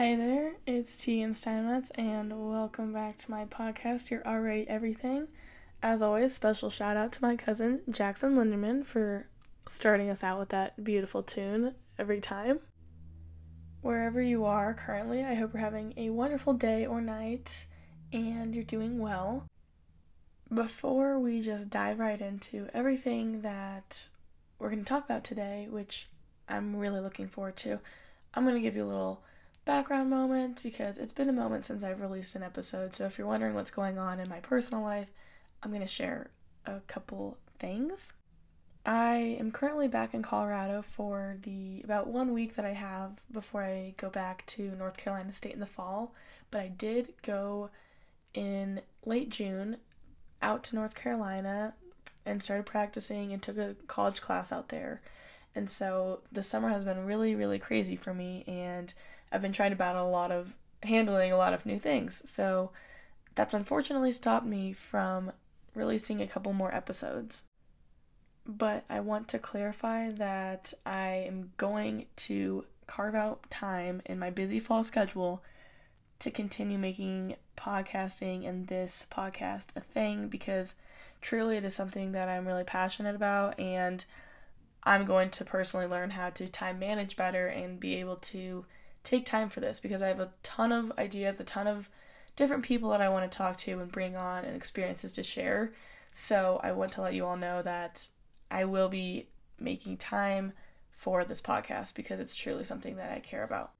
Hi there, it's Tegan Steinmetz, and welcome back to my podcast, You're Already Everything. As always, special shout out to my cousin Jackson Linderman for starting us out with that beautiful tune every time. Wherever you are currently, I hope you're having a wonderful day or night and you're doing well. Before we just dive right into everything that we're going to talk about today, which I'm really looking forward to, I'm going to give you a little background moment because it's been a moment since I've released an episode. So if you're wondering what's going on in my personal life, I'm going to share a couple things. I am currently back in Colorado for the about one week that I have before I go back to North Carolina State in the fall, but I did go in late June out to North Carolina and started practicing and took a college class out there. And so the summer has been really, really crazy for me, and I've been trying to battle a lot of handling a lot of new things. So that's unfortunately stopped me from releasing a couple more episodes. But I want to clarify that I am going to carve out time in my busy fall schedule to continue making podcasting and this podcast a thing because truly it is something that I'm really passionate about and I'm going to personally learn how to time manage better and be able to take time for this because I have a ton of ideas, a ton of different people that I want to talk to and bring on and experiences to share. So I want to let you all know that I will be making time for this podcast because it's truly something that I care about.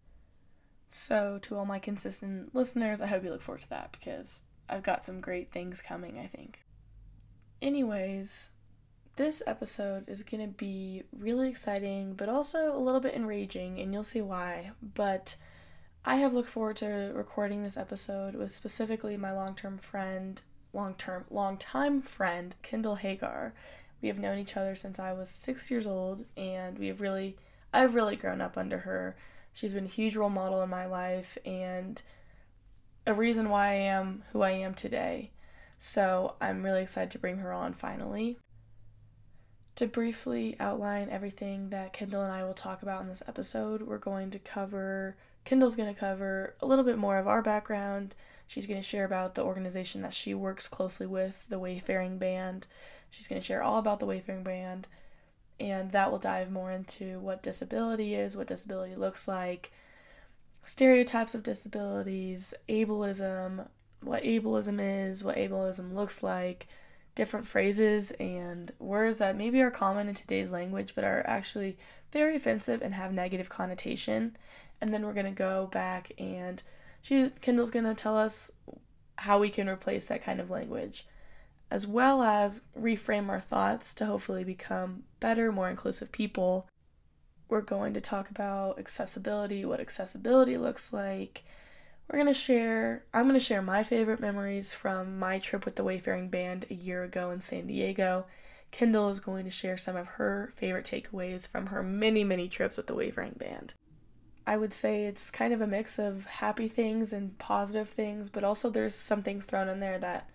So, to all my consistent listeners, I hope you look forward to that because I've got some great things coming, I think. Anyways, this episode is going to be really exciting, but also a little bit enraging, and you'll see why. But I have looked forward to recording this episode with specifically my long term friend, long term, long time friend, Kendall Hagar. We have known each other since I was six years old, and we have really, I've really grown up under her. She's been a huge role model in my life and a reason why I am who I am today. So I'm really excited to bring her on finally. To briefly outline everything that Kendall and I will talk about in this episode, we're going to cover, Kendall's going to cover a little bit more of our background. She's going to share about the organization that she works closely with, the Wayfaring Band. She's going to share all about the Wayfaring Band, and that will dive more into what disability is, what disability looks like, stereotypes of disabilities, ableism, what ableism is, what ableism looks like, different phrases and words that maybe are common in today's language but are actually very offensive and have negative connotation. And then we're going to go back and she Kendall's going to tell us how we can replace that kind of language as well as reframe our thoughts to hopefully become better, more inclusive people. We're going to talk about accessibility, what accessibility looks like, we're going to share, I'm going to share my favorite memories from my trip with the Wayfaring Band a year ago in San Diego. Kendall is going to share some of her favorite takeaways from her many, many trips with the Wayfaring Band. I would say it's kind of a mix of happy things and positive things, but also there's some things thrown in there that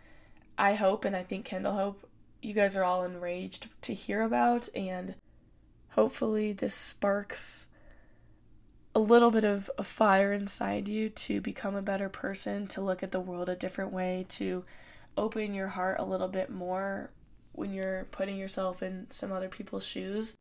I hope and I think Kendall hope you guys are all enraged to hear about, and hopefully this sparks a little bit of a fire inside you to become a better person, to look at the world a different way, to open your heart a little bit more when you're putting yourself in some other people's shoes.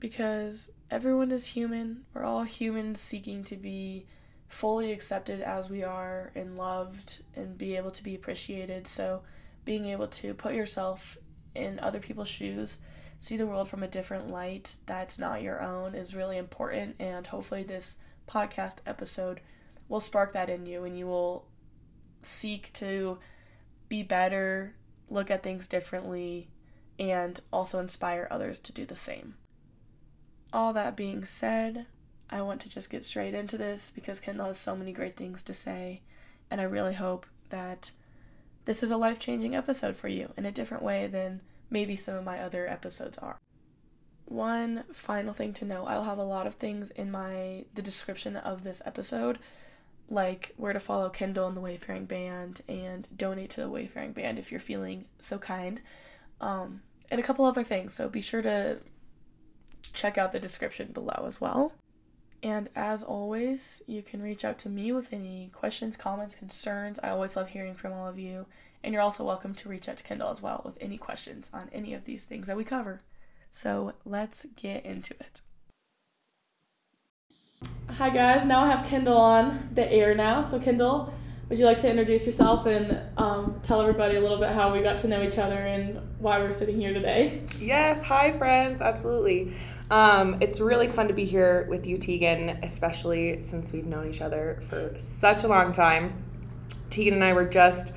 Because everyone is human. We're all humans seeking to be fully accepted as we are and loved and be able to be appreciated. So, being able to put yourself in other people's shoes see the world from a different light that's not your own is really important. And hopefully, this podcast episode will spark that in you and you will seek to be better, look at things differently, and also inspire others to do the same. All that being said, I want to just get straight into this because Kendall has so many great things to say, and I really hope that this is a life changing episode for you in a different way than maybe some of my other episodes are. One final thing to know, I'll have a lot of things in my the description of this episode like where to follow Kendall and the Wayfaring Band and donate to the Wayfaring Band if you're feeling so kind. Um, and a couple other things. So be sure to check out the description below as well. And as always, you can reach out to me with any questions, comments, concerns. I always love hearing from all of you. And you're also welcome to reach out to Kendall as well with any questions on any of these things that we cover. So let's get into it. Hi, guys. Now I have Kendall on the air now. So, Kendall, would you like to introduce yourself and um, tell everybody a little bit how we got to know each other and why we're sitting here today? Yes. Hi, friends. Absolutely. Um, it's really fun to be here with you, Tegan, especially since we've known each other for such a long time. Tegan and I were just,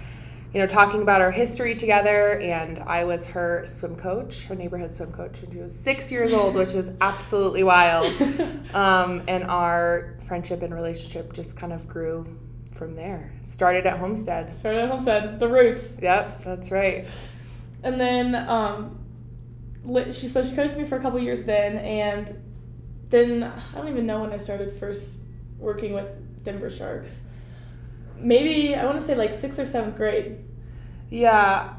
you know, talking about our history together, and I was her swim coach, her neighborhood swim coach, when she was six years old, which was absolutely wild. Um, and our friendship and relationship just kind of grew from there. Started at Homestead. Started at Homestead, the roots. Yep, that's right. And then um, she so she coached me for a couple years then, and then I don't even know when I started first working with Denver Sharks. Maybe I want to say like sixth or seventh grade. Yeah,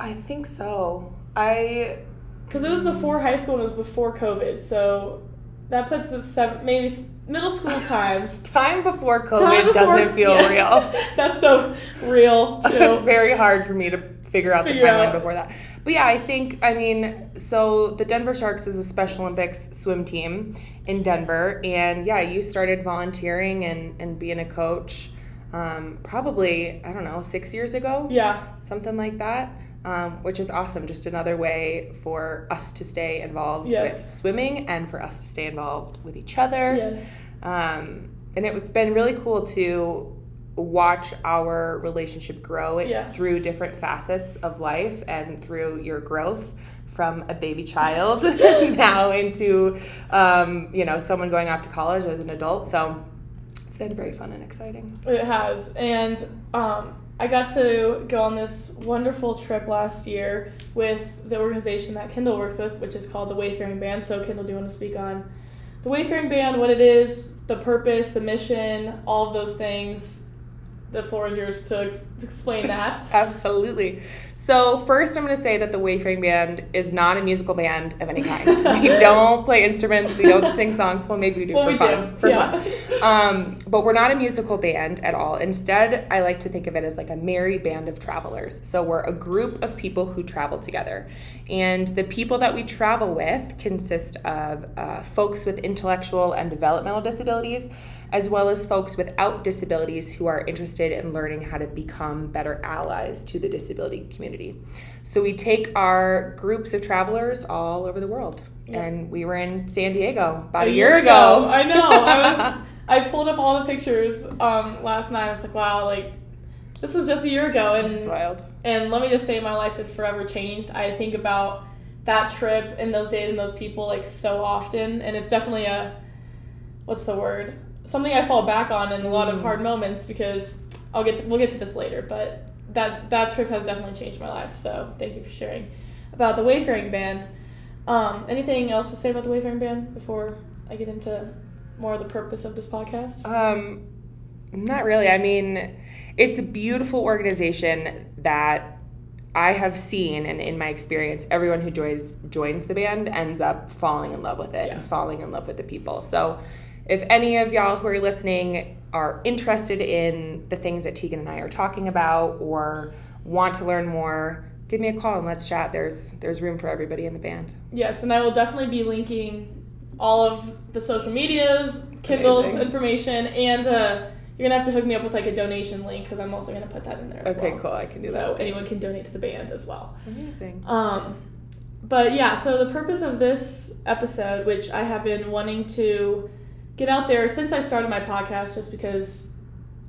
I think so. I because it was before high school and it was before COVID, so that puts it seven maybe middle school times. Time before COVID Time before, doesn't feel yeah. real. That's so real too. it's very hard for me to figure out figure the timeline out. before that. But yeah, I think I mean, so the Denver Sharks is a Special Olympics swim team in Denver, and yeah, you started volunteering and and being a coach. Um, probably I don't know six years ago. Yeah, something like that. Um, which is awesome. Just another way for us to stay involved yes. with swimming and for us to stay involved with each other. Yes. Um, and it was been really cool to watch our relationship grow yeah. through different facets of life and through your growth from a baby child now into um, you know someone going off to college as an adult so it's been very fun and exciting. It has and um, i got to go on this wonderful trip last year with the organization that kendall works with which is called the wayfaring band so kendall do you want to speak on the wayfaring band what it is the purpose the mission all of those things the floor is yours to ex- explain that. Absolutely. So, first, I'm going to say that the Wayfaring Band is not a musical band of any kind. we don't play instruments, we don't sing songs. Well, maybe we do well, for we fun. Do. For yeah. fun. Um, but we're not a musical band at all. Instead, I like to think of it as like a merry band of travelers. So, we're a group of people who travel together. And the people that we travel with consist of uh, folks with intellectual and developmental disabilities as well as folks without disabilities who are interested in learning how to become better allies to the disability community. So we take our groups of travelers all over the world. And we were in San Diego about a, a year, year ago. ago. I know. I was I pulled up all the pictures um, last night. I was like, wow, like this was just a year ago and it's wild. And let me just say my life has forever changed. I think about that trip and those days and those people like so often and it's definitely a what's the word? Something I fall back on in a lot of mm. hard moments because I'll get to, we'll get to this later, but that that trip has definitely changed my life. So thank you for sharing about the Wayfaring Band. Um, anything else to say about the Wayfaring Band before I get into more of the purpose of this podcast? Um, not really. I mean, it's a beautiful organization that I have seen, and in my experience, everyone who joins joins the band ends up falling in love with it yeah. and falling in love with the people. So if any of y'all who are listening are interested in the things that Tegan and I are talking about or want to learn more, give me a call and let's chat. There's there's room for everybody in the band. Yes, and I will definitely be linking all of the social medias, Kendall's Amazing. information, and uh, you're gonna have to hook me up with like a donation link because I'm also gonna put that in there. okay, well. cool. I can do so that. So anyone can donate to the band as well. Amazing. Um, but yeah, so the purpose of this episode, which I have been wanting to get out there since I started my podcast, just because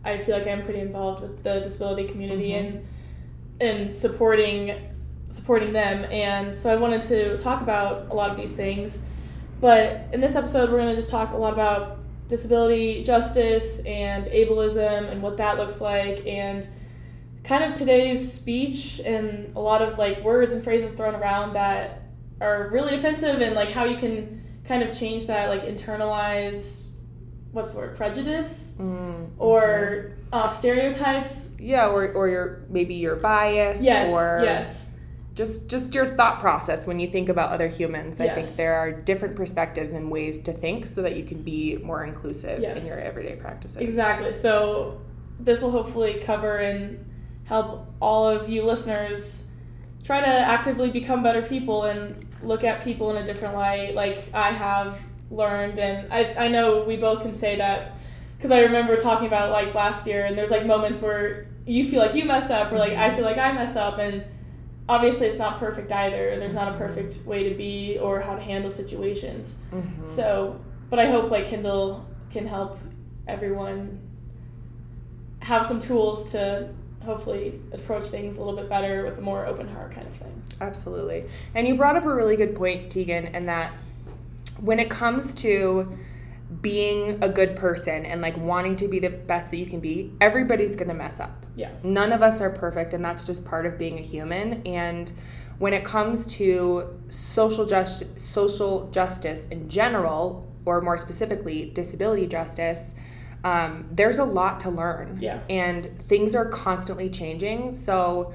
I feel like I'm pretty involved with the disability community mm-hmm. and and supporting supporting them. And so I wanted to talk about a lot of these things. But in this episode, we're going to just talk a lot about disability justice and ableism and what that looks like and kind of today's speech and a lot of like words and phrases thrown around that are really offensive and like how you can kind of change that like internalize what's the word prejudice mm, or uh, stereotypes yeah or, or your maybe your bias yes or yes just just your thought process when you think about other humans. yes. I think there are different perspectives and ways to think so that you can be more inclusive Yes. in your everyday practices. Exactly. So this will hopefully cover and help all of you listeners try to actively become better people and look at people in a different light like I have learned and I, I know we both can say that because I remember talking about it like last year and there's like moments where you feel like you mess up or like I feel like I mess up and obviously it's not perfect either and there's not a perfect way to be or how to handle situations Mhm. so, but I hope like Kendall can help everyone have some tools to hopefully approach things a little bit better with a more open heart kind of thing. Absolutely. And you brought up a really good point, Tegan, and that when it comes to being a good person and like wanting to be the best that you can be, everybody's going to mess up. Yeah. None of us are perfect, and that's just part of being a human. And when it comes to social just social justice in general, or more specifically, disability justice, um, there's a lot to learn. Yeah. And things are constantly changing. So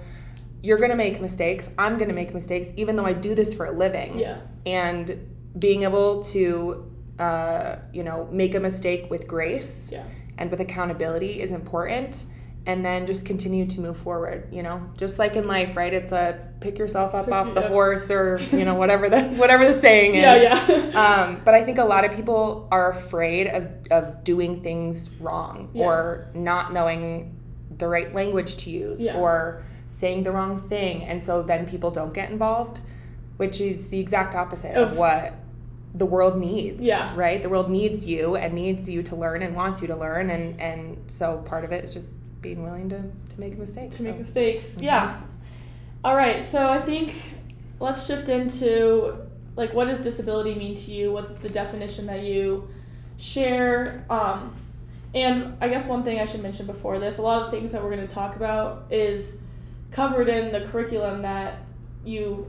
you're gonna make mistakes. I'm gonna make mistakes, even though I do this for a living. Yeah. And being able to, uh, you know, make a mistake with grace Yeah. and with accountability is important and then just continue to move forward you know just like in life right it's a pick yourself up Pick off you the up. horse or you know whatever the whatever the saying is Yeah, yeah. um, but i think a lot of people are afraid of, of doing things wrong Yeah. or not knowing the right language to use Yeah. or saying the wrong thing and so then people don't get involved which is the exact opposite of Of- what the world needs Yeah. right the world needs you and needs you to learn and wants you to learn and and so part of it is just being willing to to make mistakes to make so. mistakes. Mhm. Yeah. All right. So I think let's shift into like what does disability mean to you? What's the definition that you share? Um, and I guess one thing I should mention before this, a lot of things that we're going to talk about is covered in the curriculum that you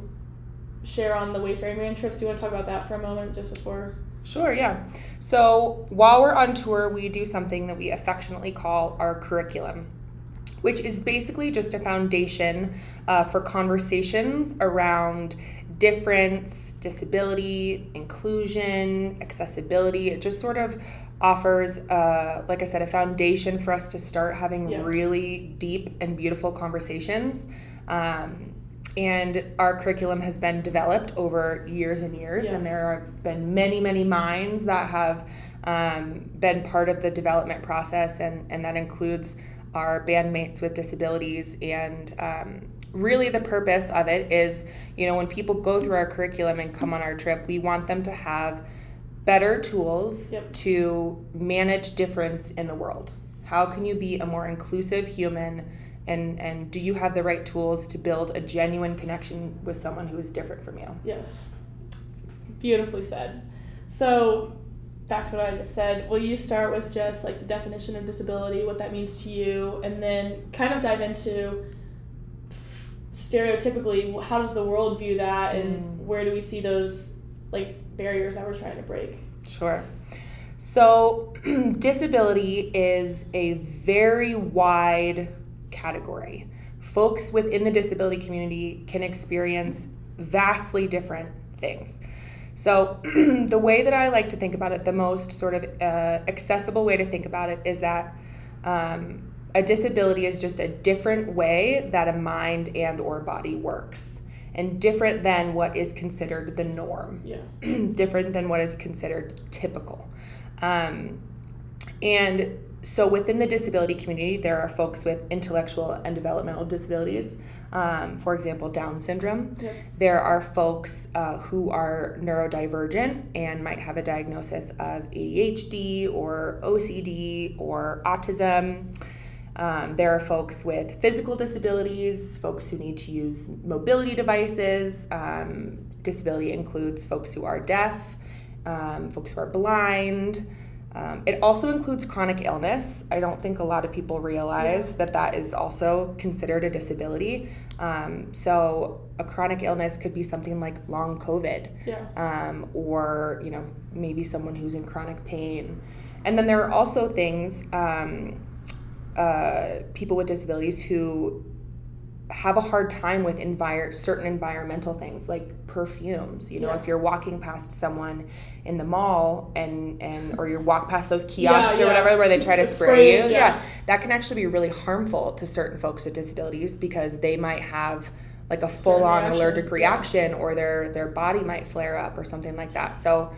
share on the Wayfaring Band trips. You want to talk about that for a moment, just before? Sure, yeah. So while we're on tour, we do something that we affectionately call our curriculum, which is basically just a foundation uh, for conversations around difference, disability, inclusion, accessibility. It just sort of offers, uh, like I said, a foundation for us to start having Yeah. really deep and beautiful conversations. Um, and our curriculum has been developed over years and years, Yeah. and there have been many, many minds that have um, been part of the development process, and, and that includes our bandmates with disabilities. And um, really, the purpose of it is you know, when people go through our curriculum and come on our trip, we want them to have better tools Yep. to manage difference in the world. How can you be a more inclusive human? And, and do you have the right tools to build a genuine connection with someone who is different from you? Yes. Beautifully said. So, back to what I just said, will you start with just like the definition of disability, what that means to you, and then kind of dive into stereotypically how does the world view that and Mm. where do we see those like barriers that we're trying to break? Sure. So, disability is a very wide category. Folks within the disability community can experience vastly different things. So, the way that I like to think about it, the most sort of uh, accessible way to think about it is that um, a disability is just a different way that a mind and or body works and different than what is considered the norm Yeah. different than what is considered typical. Um, and so within the disability community, there are folks with intellectual and developmental disabilities, um, for example, Down syndrome. There are folks uh, who are neurodivergent and might have a diagnosis of ADHD or OCD or autism. Um, there are folks with physical disabilities, folks who need to use mobility devices. Um, disability includes folks who are deaf, um, folks who are blind. Um, it also includes chronic illness. I don't think a lot of people realize that that is also considered a disability. Um, so, a chronic illness could be something like long COVID Yeah. um, or you know maybe someone who's in chronic pain and then there are also things um, uh, people with disabilities who have a hard time with envir- certain environmental things like perfumes you know Yeah. if you're walking past someone in the mall and and or you walk past those kiosks Yeah, or yeah. whatever where they try to spray, Spray, you yeah. that can actually be really harmful to certain folks with disabilities because they might have like a full on reaction, allergic reaction or their their body might flare up or something like that so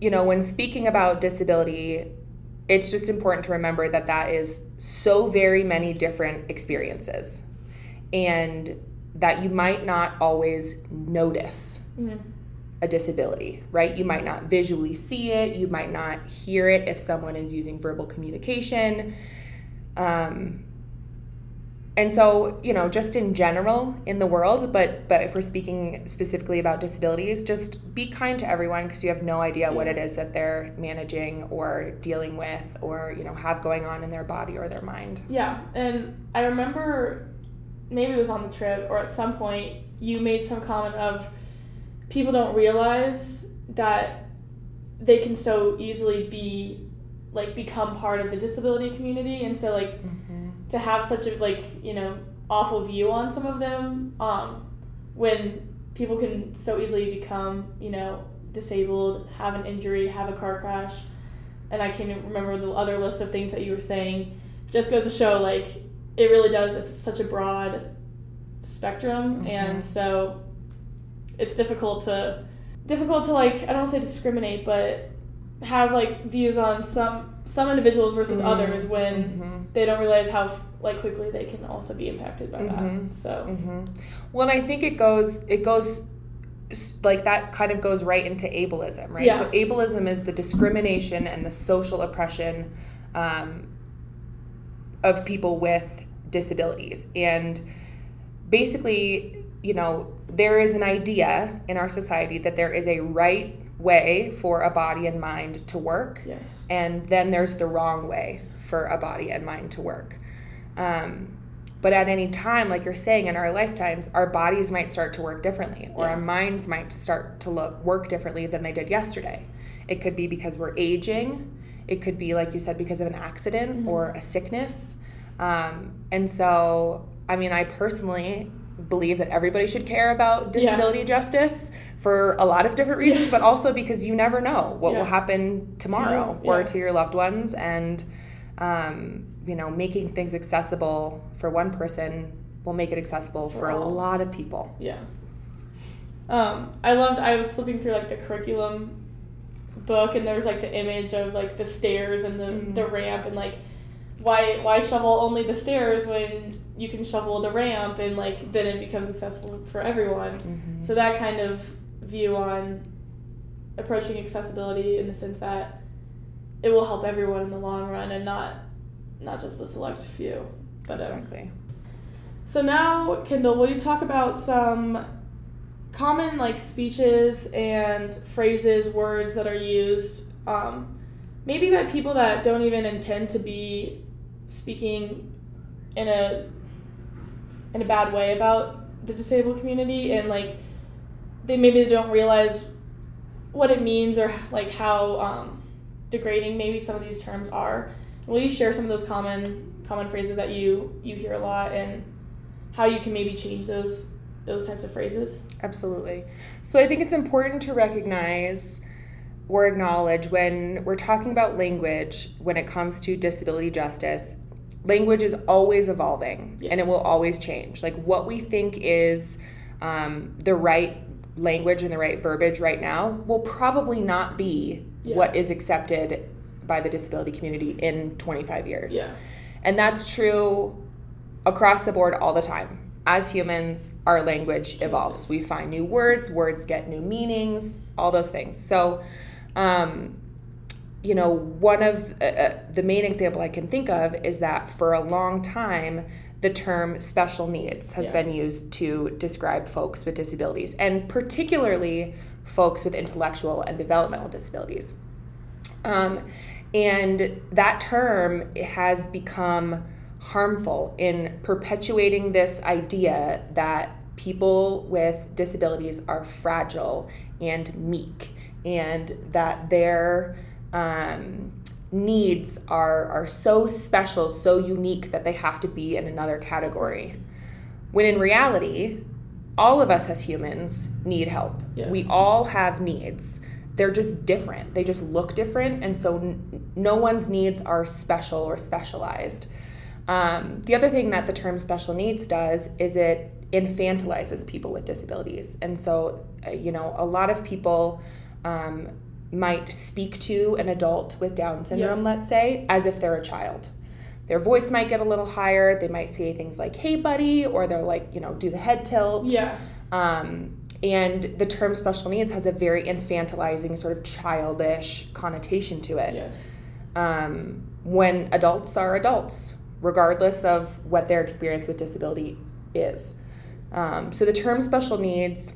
you know when speaking about disability it's just important to remember that that is so very many different experiences and that you might not always notice Mhm. a disability, right? You might not visually see it, you might not hear it if someone is using verbal communication. Um, and so, you know, just in general in the world, but but if we're speaking specifically about disabilities, just be kind to everyone because you have no idea what it is that they're managing or dealing with or, you know, have going on in their body or their mind. Yeah, and I remember maybe it was on the trip or at some point you made some comment of people don't realize that they can so easily be like become part of the disability community. And so like mm-hmm. To have such a like you know awful view on some of them um, when people can so easily become you know disabled have an injury have a car crash and i can't remember the other list of things that you were saying just goes to show like it really does it's such a broad spectrum Mhm. and so it's difficult to difficult to like i don't want to say discriminate but have like views on some some individuals versus Mhm. others when Mhm. They don't realize how like quickly they can also be impacted by Mhm. that. So hmm Well, and I think it goes it goes like that kind of goes right into ableism, right? Yeah. So ableism is the discrimination and the social oppression um, of people with disabilities, and basically, you know, there is an idea in our society that there is a right way for a body and mind to work, yes, and then there's the wrong way for a body and mind to work. Um, but at any time, like you're saying, in our lifetimes, our bodies might start to work differently, or Yeah. our minds might start to look work differently than they did yesterday. It could be because we're aging. It could be, like you said, because of an accident Mhm. or a sickness. Um, and so, I mean, I personally believe that everybody should care about Yeah. disability justice for a lot of different reasons, but also because you never know what Yeah. will happen tomorrow or yeah. to your loved ones. And, um, you know, making things accessible for one person will make it accessible for, For a lot of people. yeah. Um, I loved. I was flipping through like the curriculum book, and there was like the image of like the stairs and the Mhm. the ramp, and like why why shovel only the stairs when you can shovel the ramp, and like then it becomes accessible for everyone. Mhm. So that kind of view on approaching accessibility in the sense that it will help everyone in the long run and not not just the select few. But um, exactly. so now, Kendall, will you talk about some common like speeches and phrases, words that are used, um, maybe by people that don't even intend to be speaking in a in a bad way about the disabled community, and like they maybe they don't realize what it means or like how um, degrading maybe some of these terms are. Will you share some of those common common phrases that you you hear a lot and how you can maybe change those those types of phrases? Absolutely. So I think it's important to recognize or acknowledge when we're talking about language when it comes to disability justice, language is always evolving and it will always change. Like what we think is um, the right language and the right verbiage right now will probably not be Yeah. what is accepted by the disability community in 25 years. Yeah. And that's true across the board all the time. As humans, our language evolves. We find new words, words get new meanings, all those things. So, um, you know, one of uh, uh, the main example I can think of is that for a long time, the term special needs has Yeah. been used to describe folks with disabilities, and particularly folks with intellectual and developmental disabilities. Um, and that term has become harmful in perpetuating this idea that people with disabilities are fragile and meek and that their um, needs are, are so special, so unique that they have to be in another category. When in reality, all of us as humans need help. Yes. We all have needs. They're just different. They just look different. And so n- no one's needs are special or specialized. Um, the other thing that the term special needs does is it infantilizes people with disabilities. And so, uh, you know, a lot of people um, might speak to an adult with Down syndrome, Yeah. let's say, as if they're a child. Their voice might get a little higher. They might say things like, hey, buddy, or they're like, you know, do the head tilt. Yeah. Um, and the term special needs has a very infantilizing, sort of childish connotation to it Yes. um, when adults are adults, regardless of what their experience with disability is. Um, so the term special needs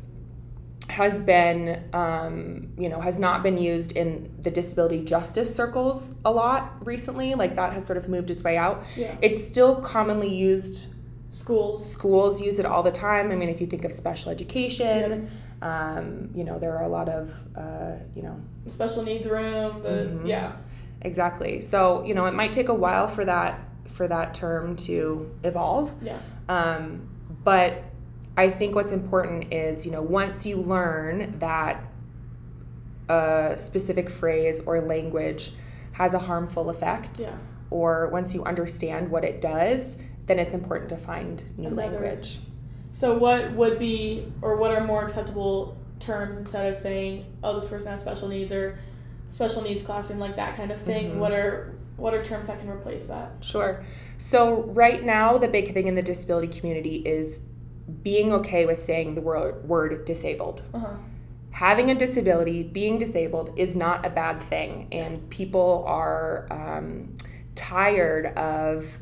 has been, um, you know, has not been used in the disability justice circles a lot recently. Like that has sort of moved its way out. Yeah. It's still commonly used Schools. schools use it all the time. I mean, if you think of special education, um, you know, there are a lot of, uh, you know, Special needs room. The Mhm. yeah. exactly. So, you know, it might take a while for that for that term to evolve. Yeah. Um, but I think what's important is, you know, once you learn that a specific phrase or language has a harmful effect, Yeah. or once you understand what it does, then it's important to find new Another- language. So what would be or what are more acceptable terms instead of saying, oh, this person has special needs or special needs classroom, like that kind of thing? Mhm. What are what are terms that can replace that? Sure. So right now, the big thing in the disability community is being okay with saying the word, word disabled. Uh huh. Having a disability, being disabled, is not a bad thing, and people are um, tired of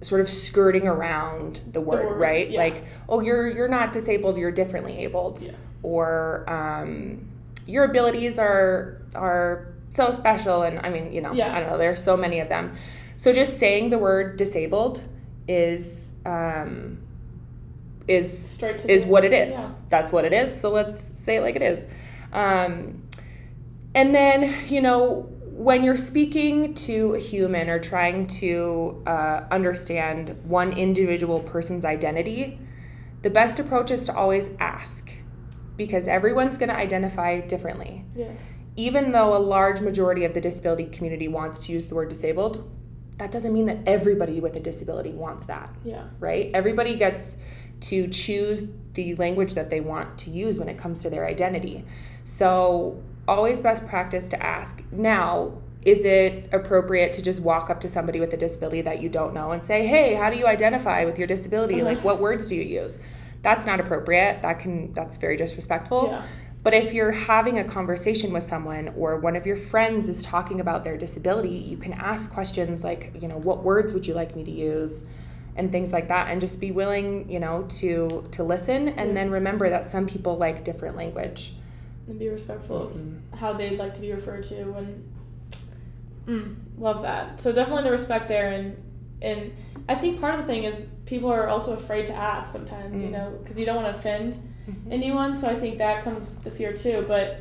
sort of skirting around the word, word, right? yeah. Like, oh, you're you're not disabled, you're differently abled, Yeah. or um, your abilities are are so special, and I mean, you know, Yeah. I don't know, there are so many of them. So just saying the word disabled is um, is is what it is. Yeah. That's what it is. So let's say it like it is. Um, and then, you know, when you're speaking to a human or trying to uh, understand one individual person's identity, the best approach is to always ask because everyone's going to identify differently. Yes. Even though a large majority of the disability community wants to use the word disabled, that doesn't mean that everybody with a disability wants that Yeah. right? Everybody gets to choose the language that they want to use when it comes to their identity. So, always best practice to ask. Now, is it appropriate to just walk up to somebody with a disability that you don't know and say, "Hey, how do you identify with your disability? Uh-huh. Like what words do you use?" That's not appropriate. That can that's very disrespectful. Yeah. But if you're having a conversation with someone or one of your friends is talking about their disability, you can ask questions like, you know, what words would you like me to use? And things like that and just be willing, you know, to to listen and Yeah. then remember that some people like different language. And be respectful Mhm. of how they'd like to be referred to and mm, love that. So definitely the respect there and and I think part of the thing is people are also afraid to ask sometimes, you Mm. know, because you don't want to offend Mhm. anyone. So I think that comes the fear too. But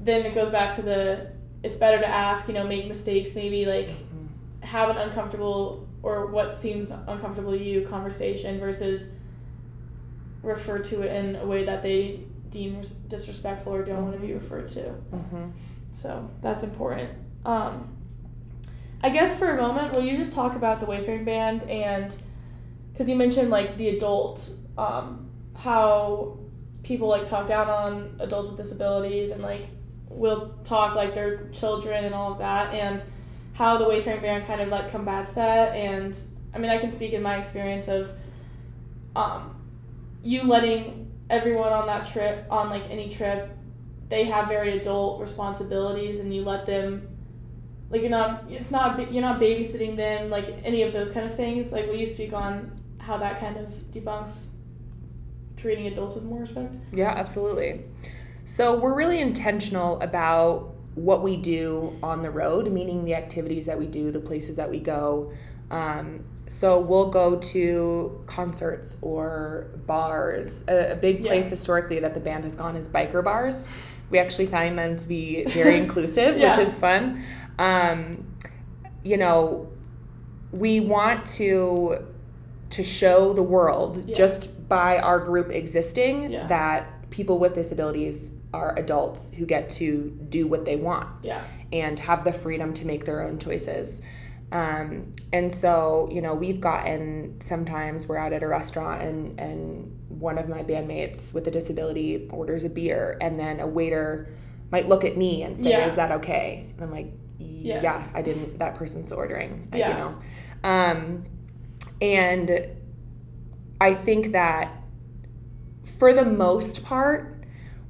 then it goes back to the it's better to ask, you know, make mistakes, maybe like Mhm. have an uncomfortable or what seems uncomfortable to you conversation versus refer to it in a way that they deem disrespectful or don't want to be referred to. Mhm. So that's important. Um, I guess for a moment, will you just talk about the Wayfaring Band and because you mentioned like the adult, um, how people like talk down on adults with disabilities and like will talk like they're children and all of that, and how the Wayfaring Band kind of like combats that. And I mean, I can speak in my experience of um, you letting everyone on that trip on like any trip they have very adult responsibilities and you let them like you're not it's not you're not babysitting them like any of those kind of things like will you speak on how that kind of debunks treating adults with more respect Yeah, absolutely. So we're really intentional about what we do on the road, meaning the activities that we do, the places that we go. Um, so we'll go to concerts or bars. A, a big place Yeah. historically that the band has gone is biker bars. We actually find them to be very inclusive, Yeah. which is fun. Um, you know, we want to to show the world Yeah. just by our group existing that people with disabilities are adults who get to do what they want Yeah. and have the freedom to make their own choices. Um, and so, you know, we've gotten sometimes we're out at a restaurant and, and one of my bandmates with a disability orders a beer, and then a waiter might look at me and say, Yeah. Is that okay? And I'm like, Yeah, I didn't, that person's ordering, Yeah. you know. Um, and I think that for the most part,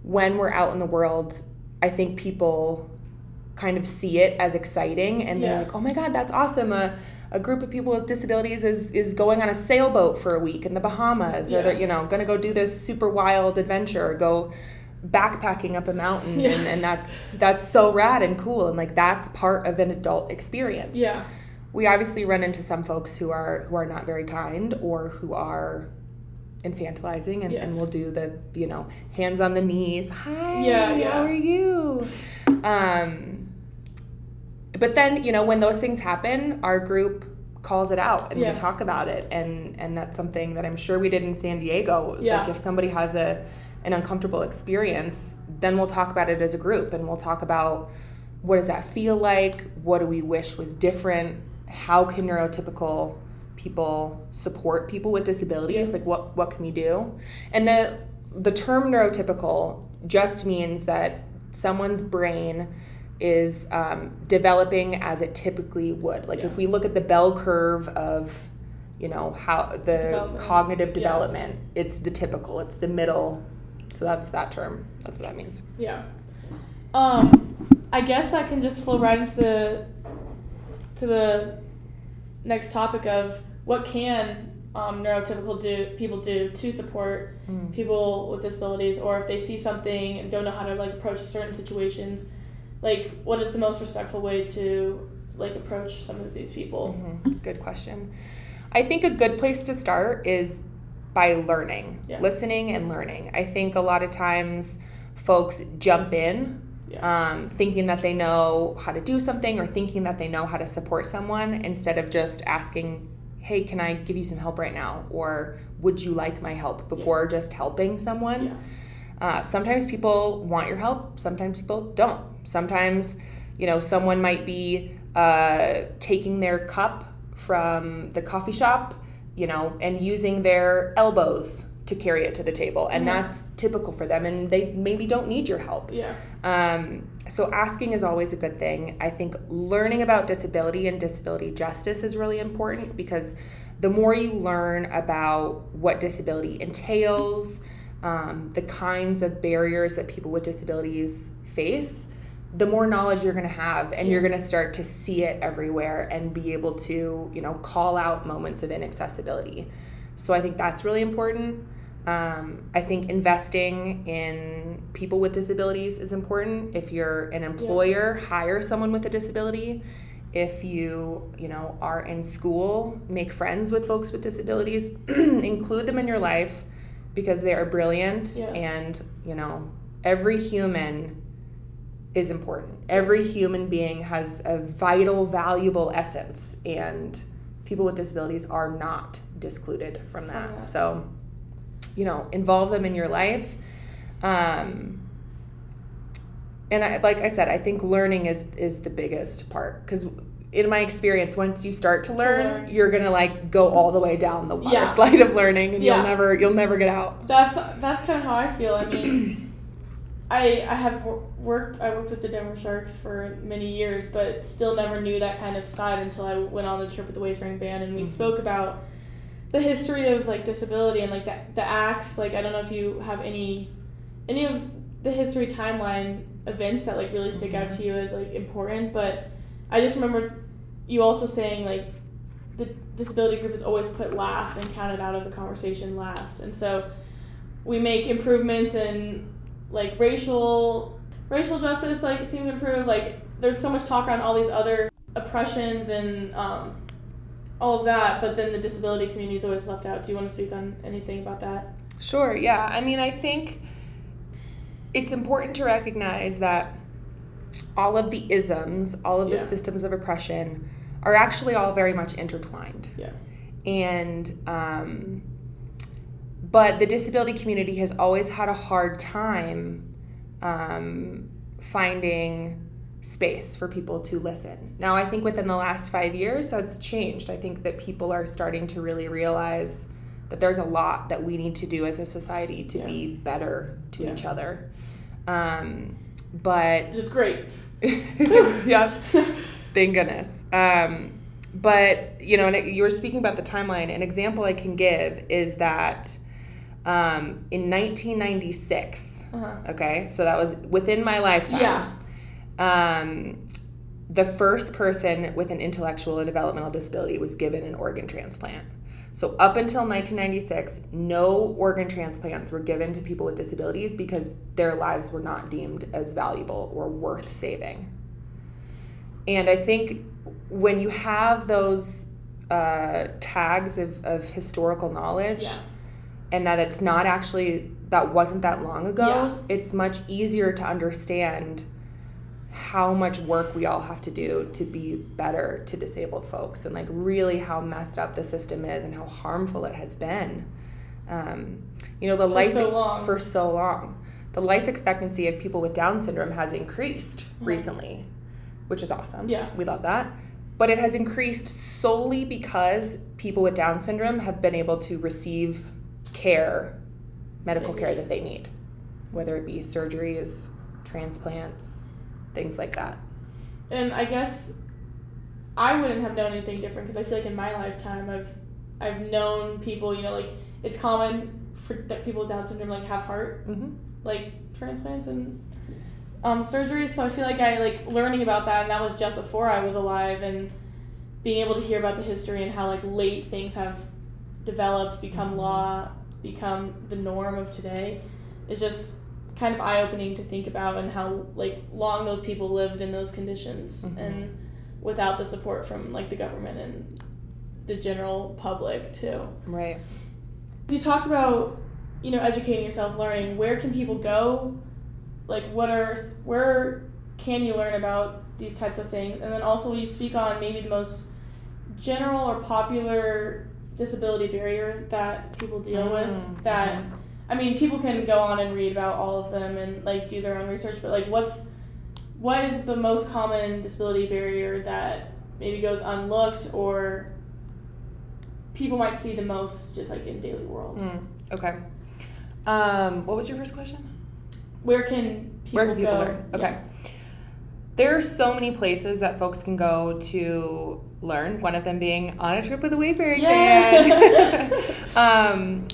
when we're out in the world, I think people kind of see it as exciting and they're like, oh my God, that's awesome. A, a group of people with disabilities is, is going on a sailboat for a week in the Bahamas or they're, you know, going to go do this super wild adventure or go backpacking up a mountain. Yeah. And, and that's, that's so rad and cool. And like, that's part of an adult experience Yeah. we obviously run into some folks who are who are not very kind or who are infantilizing and, Yes. and will do the you know hands on the knees hi Yeah, yeah. how are you um but then you know when those things happen our group calls it out and Yeah. we talk about it and and that's something that i'm sure we did in san diego Yeah. like if somebody has a an uncomfortable experience then we'll talk about it as a group and we'll talk about what does that feel like what do we wish was different how can neurotypical people support people with disabilities like what what can we do and the the term neurotypical just means that someone's brain is um, developing as it typically would like Yeah. if we look at the bell curve of you know how the Development. cognitive Yeah. development it's the typical it's the middle so that's that term that's what that means Yeah. Um, I guess that can just flow right into the to the next topic of what can um, neurotypical do people do to support Mm. people with disabilities, or if they see something and don't know how to like approach certain situations, like what is the most respectful way to like approach some of these people? Mhm. Good question. I think a good place to start is by learning, Yeah. listening and learning. I think a lot of times folks jump in Yeah. um, thinking that they know how to do something or thinking that they know how to support someone instead of just asking, hey, can I give you some help right now? Or would you like my help before just helping someone? Yeah. Uh, sometimes people want your help, sometimes people don't. Sometimes, you know, someone might be uh, taking their cup from the coffee shop, you know, and using their elbows to carry it to the table. And Mhm. that's typical for them, and they maybe don't need your help. Yeah. Um, so asking is always a good thing. I think learning about disability and disability justice is really important because the more you learn about what disability entails, um, the kinds of barriers that people with disabilities face, the more knowledge you're going to have and you're going to start to see it everywhere and be able to, you know, call out moments of inaccessibility. So I think that's really important. Um, I think investing in people with disabilities is important. If you're an employer, hire someone with a disability. If you, you know, are in school, make friends with folks with disabilities, include them in your life because they are brilliant Yes. and, you know, every human is important. Every human being has a vital, valuable essence and people with disabilities are not discluded from that. that. So, you know, involve them in your life. Um, and I, like I said, I think learning is is the biggest part because in my experience, once you start to learn, learn. you're gonna like go all the way down the water Yeah. slide of learning, and Yeah. you'll never you'll never get out. That's that's kind of how I feel. I mean, I I have worked I worked with the Denver Sharks for many years, but still never knew that kind of side until I went on the trip with the Wayfaring Band, and we Mhm. spoke about the history of like disability and like the the acts. Like I don't know if you have any any of the history timeline events that like really stick out to you as like important, but I just remember you also saying like the disability group is always put last and counted out of the conversation last, and so we make improvements in like racial racial justice like seems improved like there's so much talk around all these other oppressions and um, all of that but then the disability community is always left out do you want to speak on anything about that Sure, yeah. I mean, I think it's important to recognize that all of the isms, all of the Yeah. systems of oppression are actually all very much intertwined. yeah and um, but the disability community has always had a hard time um, finding space for people to listen. Now, I think within the last five years, that's changed. I think that people are starting to really realize that there's a lot that we need to do as a society to Yeah. be better to Yeah. each other. Um, but it's great. yes, thank goodness. Um, but you know, and you were speaking about the timeline. An example I can give is that um, in 1996. Uh-huh. Okay, so that was within my lifetime. Yeah. Um, the first person with an intellectual and developmental disability was given an organ transplant. So up until 1996, no organ transplants were given to people with disabilities because their lives were not deemed as valuable or worth saving. And I think when you have those uh, tags of, of historical knowledge, Yeah. and that it's not actually that wasn't that long ago Yeah. it's much easier to understand how much work we all have to do to be better to disabled folks and like really how messed up the system is and how harmful it has been. Um, you know the For life so for so long. The life expectancy of people with down syndrome has increased Mhm. recently which is awesome. Yeah. we love that. But it has increased solely because people with down syndrome have been able to receive care medical care that they need whether it be surgeries transplants things like that And I guess I wouldn't have known anything different because I feel like in my lifetime I've I've known people, you know, like it's common for people with Down syndrome like have heart mm-hmm. like transplants and um, surgeries. So I feel like I like learning about that, and that was just before I was alive, and being able to hear about the history and how like late things have developed, become law, become the norm of today, is just kind of eye opening to think about, and how like long those people lived in those conditions, Mhm. and without the support from like the government and the general public too. right You talked about, you know, educating yourself, learning. Where can people go? Like, what are where can you learn about these types of things? And then also, will you speak on maybe the most general or popular disability barrier that people deal Mm, with? That I mean, people can go on and read about all of them and like do their own research, but like, what's what is the most common disability barrier that maybe goes unlooked or people might see the most just like in daily world? Mm, okay um, what was your first question Where can people, Where can people go? learn? Okay. There are so many places that folks can go to learn. One of them being on a trip with a Wayfaring Yeah. band. um,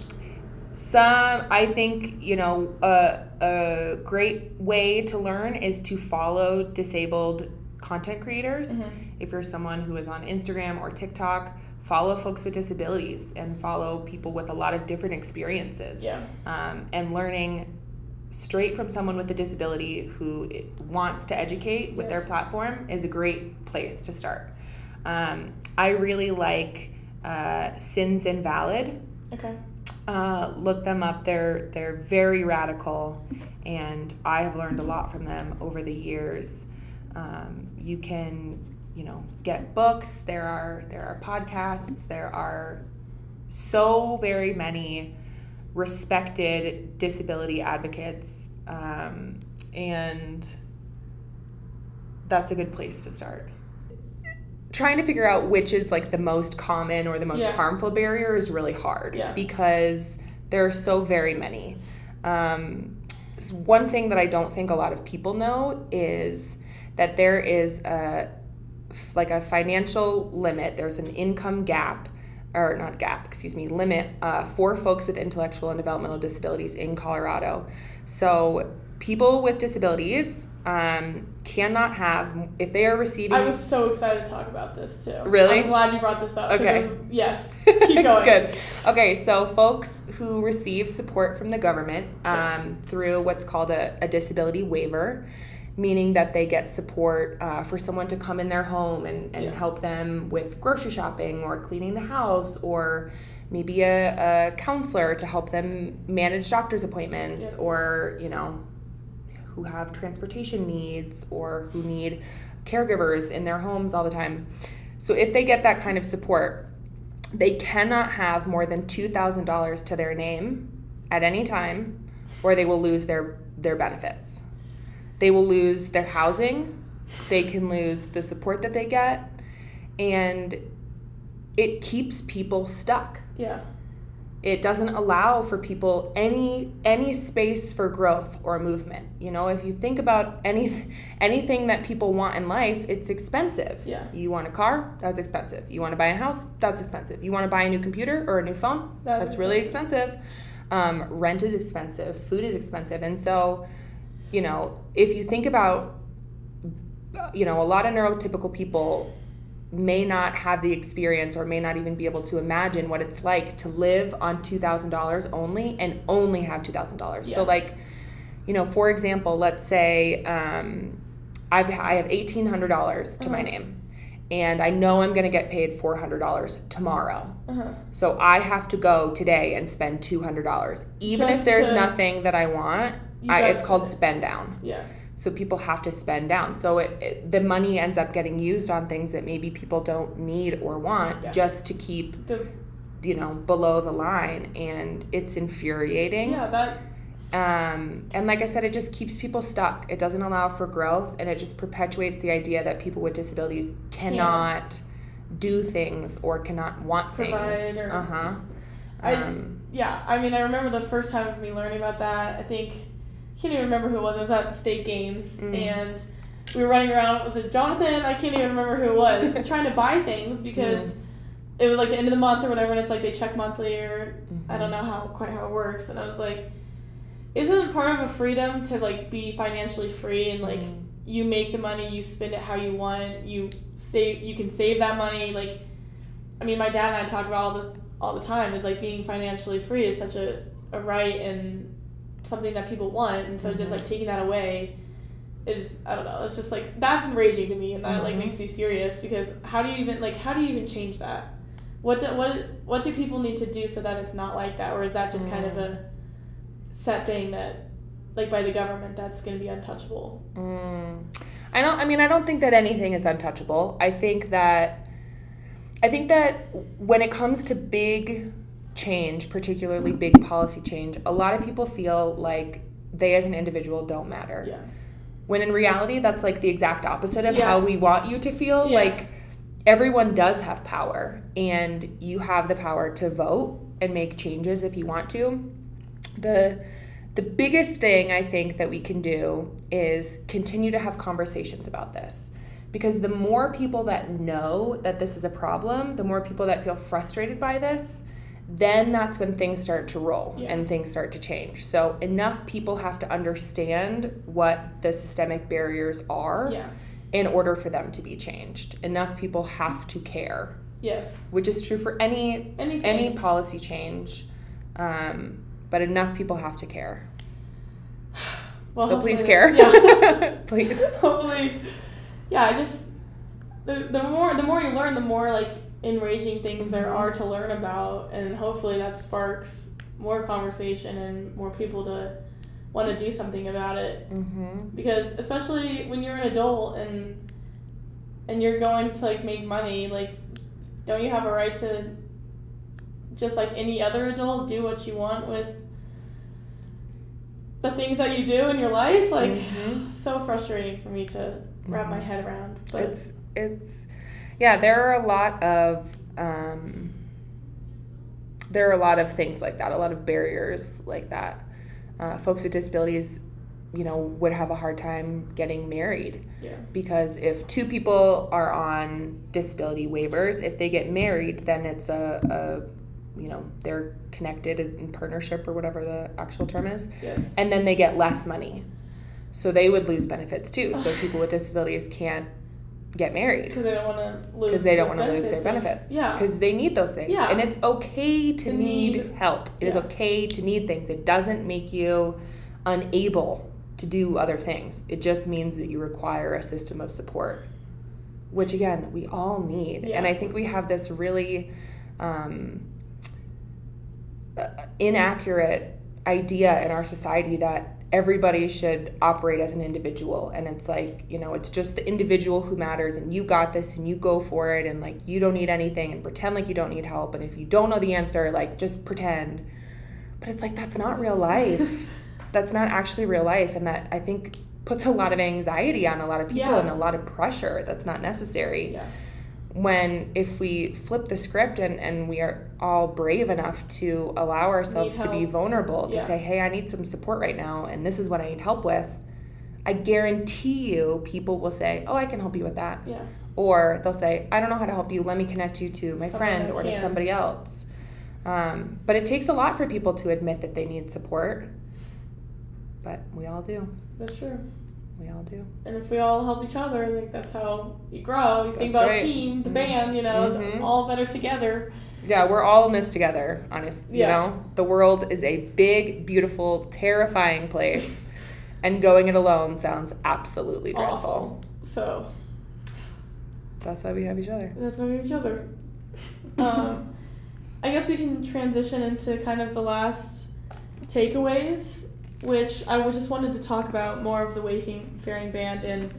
some, I think, you know, a, a great way to learn is to follow disabled content creators. Mhm. If you're someone who is on Instagram or TikTok, follow folks with disabilities and follow people with a lot of different experiences Yeah. um, and learning straight from someone with a disability who wants to educate with their platform is a great place to start. Um, I really like uh, Sins Invalid. Okay. Uh, look them up. They're they're very radical, and I have learned a lot from them over the years. Um, you can, you know, get books. There are there are podcasts. There are so very many respected disability advocates, um, and that's a good place to start. Trying to figure out which is like the most common or the most Yeah. harmful barrier is really hard Yeah. because there are so very many. Um, one thing that I don't think a lot of people know is that there is a like a financial limit. There's an income gap, or not gap, excuse me, limit uh, for folks with intellectual and developmental disabilities in Colorado. So people with disabilities um, cannot have if they are receiving. I was so excited to talk about this too. Really? I'm glad you brought this up. Okay. yes. Keep going. Good. Okay, so folks who receive support from the government um, through what's called a, a disability waiver, meaning that they get support uh, for someone to come in their home and, and Yeah. help them with grocery shopping or cleaning the house or maybe a, a counselor to help them manage doctor's appointments Yeah. or, you know, who have transportation needs or who need caregivers in their homes all the time. So if they get that kind of support, they cannot have more than $2,000 to their name at any time or they will lose their their benefits. They will lose their housing, they can lose the support that they get and it keeps people stuck. Yeah. It doesn't allow for people any any space for growth or movement. You know, if you think about any anything that people want in life, it's expensive. Yeah. You want a car? That's expensive. You want to buy a house? That's expensive. You want to buy a new computer or a new phone? That's That's, really expensive. Um, rent is expensive. Food is expensive, and so, you know, if you think about, you know, a lot of neurotypical people may not have the experience or may not even be able to imagine what it's like to live on $2,000 only and only have $2,000. Yeah. So, like, you know, for example, let's say um, I've, I have $1,800 to my Uh-huh. name and I know I'm going to get paid $400 tomorrow. Uh-huh. So I have to go today and spend $200. Even Just if there's to- nothing that I want, I, it's called spend down. Yeah. So people have to spend down. So it, it, the money ends up getting used on things that maybe people don't need or want Yeah. just to keep, The you know, below the line. And it's infuriating. yeah, that Um, and like I said, it just keeps people stuck. It doesn't allow for growth, and it just perpetuates the idea that people with disabilities cannot do things or cannot want Provide things. or- Uh huh. I- Um, yeah, I mean, I remember the first time of me learning about that. I think can't even remember who it was. It was at the state games, Mm. and we were running around. It was it Jonathan? I can't even remember who it was. trying to buy things because it was like the end of the month or whatever, and it's like they check monthly or I don't know how quite how it works. And I was like, isn't it part of a freedom to like be financially free and like Mm. you make the money, you spend it how you want, you save, you can save that money. Like, I mean, my dad and I talk about all this all the time. Is like being financially free is such a, a right and something that people want, and so just Mhm. like taking that away is I don't know. It's just like that's enraging to me, and that like Mhm. makes me furious because how do you even like how do you even change that? What do, what what do people need to do so that it's not like that, or is that just kind of Mm. a set thing that like by the government that's going to be untouchable? Mm. I don't. I mean, I don't think that anything is untouchable. I think that, I think that when it comes to big change, particularly mm-hmm. big policy change, a lot of people feel like they as an individual don't matter. Yeah. When in reality, that's like the exact opposite of Yeah. how we want you to feel. Yeah. Like everyone does have power, and you have the power to vote and make changes if you want to. The the biggest thing I think that we can do is continue to have conversations about this. Because the more people that know that this is a problem, the more people that feel frustrated by this, then that's when things start to roll Yeah. and things start to change. So, enough people have to understand what the systemic barriers are Yeah. in order for them to be changed. Enough people have to care, Yes. which is true for any Anything. any policy change. Um, but enough people have to care. Well, so please care. Yeah. please. hopefully, yeah. I just the, the more the more you learn, the more like enraging things there are to learn about, and hopefully that sparks more conversation and more people to want to do something about it. Mm-hmm. Because especially when you're an adult and and you're going to like make money, like don't you have a right to just like any other adult do what you want with the things that you do in your life? Like Mhm. so frustrating for me to wrap my Mhm. head around. But It's it's yeah. There are a lot of um, there are a lot of things like that. A lot of barriers like that. Uh, folks with disabilities, you know, would have a hard time getting married yeah. because if two people are on disability waivers, if they get married, then it's a, a you know they're connected as in partnership or whatever the actual term is. Yes. and then they get less money. So they would lose benefits too. So people with disabilities can't get married Because they don't want to lose. because they don't want to lose their of- benefits. yeah. Because they need those things. Yeah. And it's okay to, To need, need- help. It is yeah. okay to need things. It doesn't make you unable to do other things. It just means that you require a system of support, which again, we all need. Yeah. And I think we have this really um, uh, inaccurate idea in our society that everybody should operate as an individual and it's like you know it's just the individual who matters and you got this and you go for it and like you don't need anything and pretend like you don't need help and if you don't know the answer like just pretend but it's like that's not real life that's not actually real life and that i think puts a lot of anxiety on a lot of people Yeah. and a lot of pressure that's not necessary Yeah. When if we flip the script and, and we are all brave enough to allow ourselves to be vulnerable to Yeah. say hey i need some support right now and this is what i need help with i guarantee you people will say oh i can help you with that. Yeah. or they'll say i don't know how to help you. Let me connect you to my Someone friend or to somebody else. Um, but it takes a lot for people to admit that they need support. But we all do. That's true. We all do And if we all help each other, like that's how you grow. You think about right. a team, the Mhm. band, you know, Mhm. all better together. Yeah, we're all in this together, honest. You Yeah. know, the world is a big, beautiful, terrifying place, and going it alone sounds absolutely dreadful. Awful. So That's why we have each other. that's why we have each other. Um, I guess we can transition into kind of the last takeaways, which I just wanted to talk about more of the Wayfaring Band and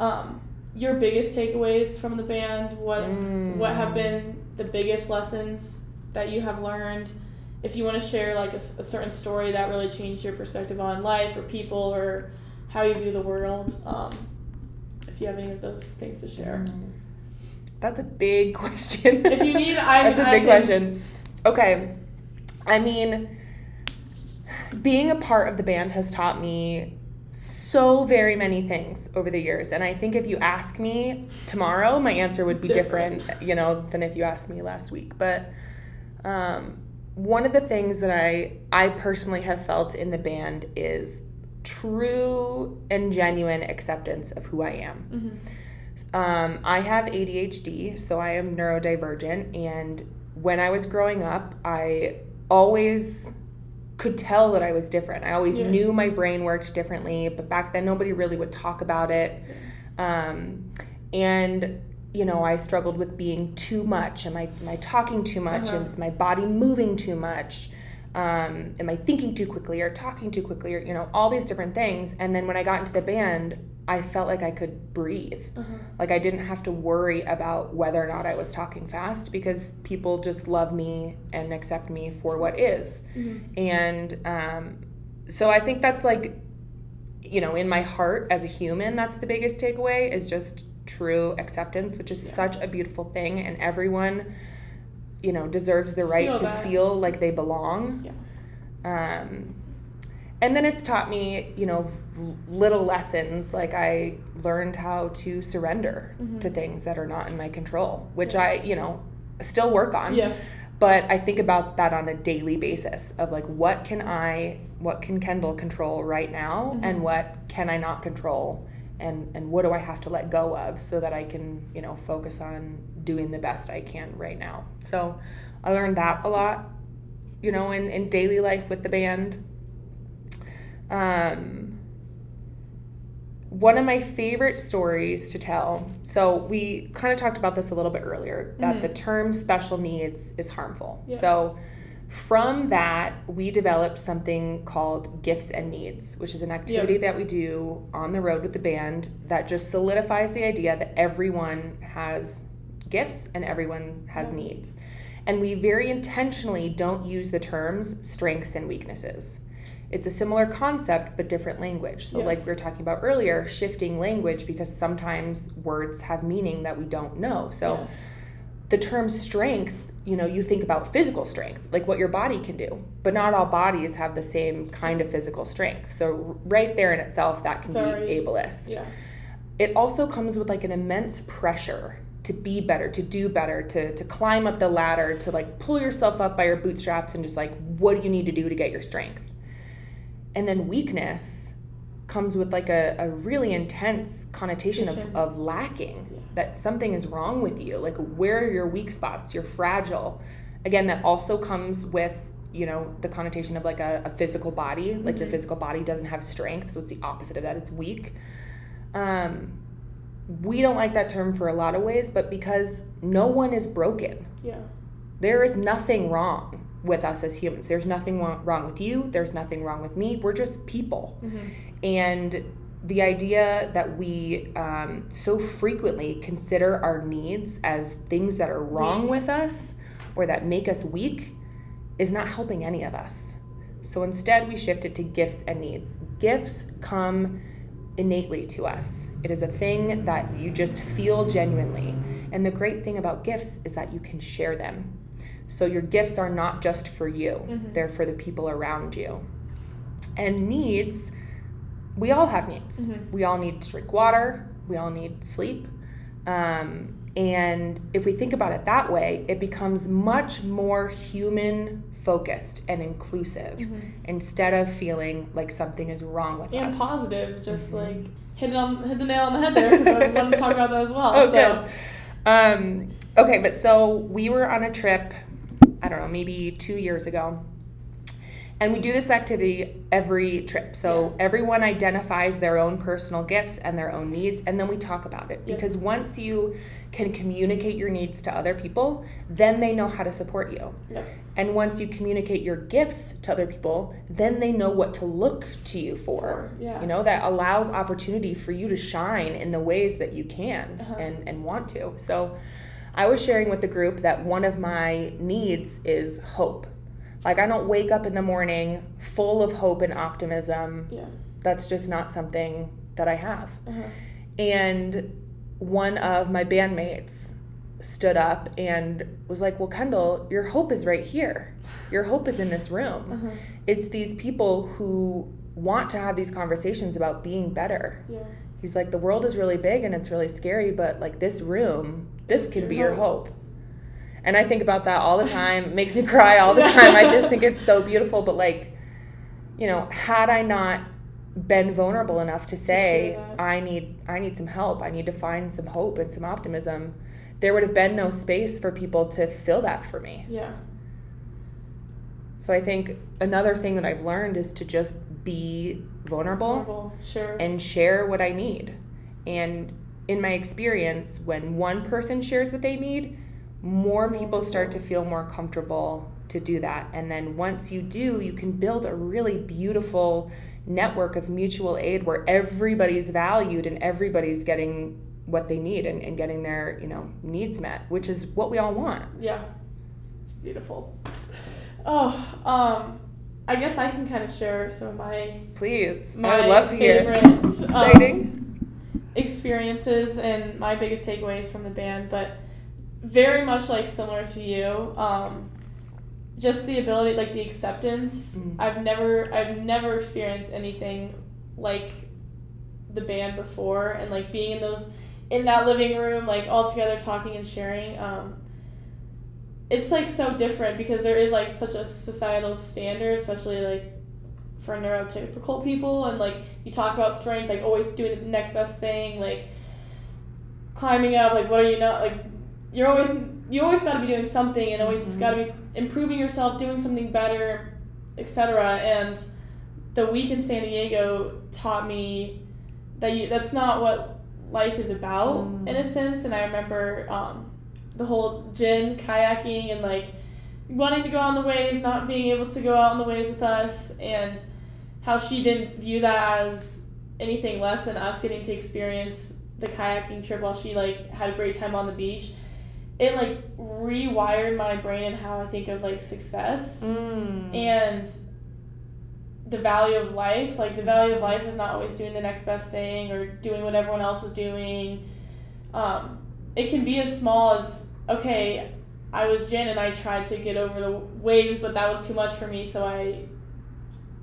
um, your biggest takeaways from the band. What Mm. what have been the biggest lessons that you have learned? If you want to share like a certain story that really changed your perspective on life or people or how you view the world, um, if you have any of those things to share. That's a big question. If you need, I That's a I big can- question. Okay. I mean, being a part of the band has taught me so very many things over the years. And I think if you ask me tomorrow, my answer would be different, Different. you know, than if you asked me last week. But um, one of the things that I I personally have felt in the band is true and genuine acceptance of who I am. Mhm. Um, I have ADHD, so I am neurodivergent. And when I was growing up, I always could tell that I was different. I always Yeah. knew my brain worked differently, but back then nobody really would talk about it. Um, and you know, I struggled with being too much. Am I am I talking too much? Uh-huh. Is my body moving too much? Um, am I thinking too quickly or talking too quickly or you know all these different things? And then when I got into the band, I felt like I could breathe. Uh-huh. Like I didn't have to worry about whether or not I was talking fast because people just love me and accept me for what is. Mhm. And um, so I think that's like, you know, in my heart as a human, that's the biggest takeaway is just true acceptance, which is Yeah. such a beautiful thing. And everyone, you know, deserves the right Feel to that. feel like they belong. Yeah. Um, and then it's taught me, you know, little lessons. Like I learned how to surrender Mhm. to things that are not in my control, which Yeah. I, you know, still work on Yes. but I think about that on a daily basis of like what can I what can Kendall control right now and Mhm. what can I not control and and what do I have to let go of so that I can, you know, focus on doing the best I can right now. So I learned that a lot, you know, in, in daily life with the band. Um one of my favorite stories to tell. So we kind of talked about this a little bit earlier that Mhm. the term special needs is harmful. Yes. So from that, we developed something called Gifts and Needs, which is an activity Yep. that we do on the road with the band that just solidifies the idea that everyone has gifts and everyone has Yeah. needs. And we very intentionally don't use the terms strengths and weaknesses. It's a similar concept but different language. So, like we were talking about earlier, shifting language because sometimes words have meaning that we don't know. So, yes. the term strength, you know, you think about physical strength, like what your body can do, but not all bodies have the same kind of physical strength. So, right there in itself, that can already- be ableist. Yeah. It also comes with like an immense pressure to be better, to do better, to, to climb up the ladder, to like pull yourself up by your bootstraps and just like, what do you need to do to get your strength? And then weakness comes with like a, a really intense connotation of, of lacking Yeah. that something is wrong with you. Like where are your weak spots? You're fragile. Again that also comes with you know the connotation of like a, a physical body. Like your Mhm. physical body doesn't have strength so it's the opposite of that. It's weak. Um, we don't like that term for a lot of ways but because no one is broken Yeah. there is nothing wrong with us as humans. There's nothing wrong with you, there's nothing wrong with me. We're just people. Mm-hmm. And the idea that we um, so frequently consider our needs as things that are wrong with us or that make us weak is not helping any of us. So instead, we shift it to gifts and needs. Gifts come innately to us, it is a thing that you just feel genuinely. And the great thing about gifts is that you can share them. So your gifts are not just for you, Mhm. they're for the people around you. And needs, we all have needs. Mhm. We all need to drink water, we all need sleep. Um, and if we think about it that way, it becomes much more human focused and inclusive Mhm. instead of feeling like something is wrong with and us. positive, just Mhm. like hit it on hit the nail on the head there. 'cause I wanted to talk about that as well. Oh, so. Um, okay, but so we were on a trip, I don't know, maybe two years ago. And we do this activity every trip. So everyone identifies their own personal gifts and their own needs, and then we talk about it. Yeah. Because once you can communicate your needs to other people, then they know how to support you. Yep. And once you communicate your gifts to other people, then they know what to look to you for. Yeah. You know, that allows opportunity for you to shine in the ways that you can Uh-huh. and, and want to. So I was sharing with the group that one of my needs is hope. Like, I don't wake up in the morning full of hope and optimism. Yeah. That's just not something that I have. Uh-huh. And one of my bandmates stood up and was like, Well, Kendall, your hope is right here. Your hope is in this room. Uh-huh. It's these people who want to have these conversations about being better. Yeah. He's like, The world is really big and it's really scary, but like this room, this It's can be your hope. And I think about that all the time. It makes me cry all the time. I just think it's so beautiful. But like, you know, had I not been vulnerable enough to say. I need I need some help. I need to find some hope and some optimism. There would have been no space for people to fill that for me. Yeah. So I think another thing that I've learned is to just be vulnerable Vulnerable, Sure. and share what I need. And in my experience, when one person shares what they need, more people start to feel more comfortable to do that. And then once you do, you can build a really beautiful network of mutual aid where everybody's valued and everybody's getting what they need and, and getting their, you know, needs met, which is what we all want. Yeah. It's beautiful. Oh, um, I guess I can kind of share some of my Please. my I would love to hear. favorite, um, Exciting. experiences and my biggest takeaways from the band, but very much like similar to you. Um, just the ability, like the acceptance. Mm. I've never, I've never experienced anything like the band before, and like being in those, in that living room, like all together talking and sharing. Um, it's like so different because there is like such a societal standard, especially like for neurotypical people, and like you talk about strength, like always doing the next best thing, like climbing up, like what are you not like? You're always you always got to be doing something, and always Mhm. got to be improving yourself, doing something better, etc. And the week in San Diego taught me that you that's not what life is about Mm. in a sense. And I remember um, the whole Jen kayaking and like wanting to go on the waves, not being able to go out on the waves with us, and how she didn't view that as anything less than us getting to experience the kayaking trip while she like had a great time on the beach. It like rewired my brain and how I think of like success Mm. and the value of life. Like the value of life is not always doing the next best thing or doing what everyone else is doing. Um, it can be as small as okay, I was Jen and I tried to get over the waves, but that was too much for me, so I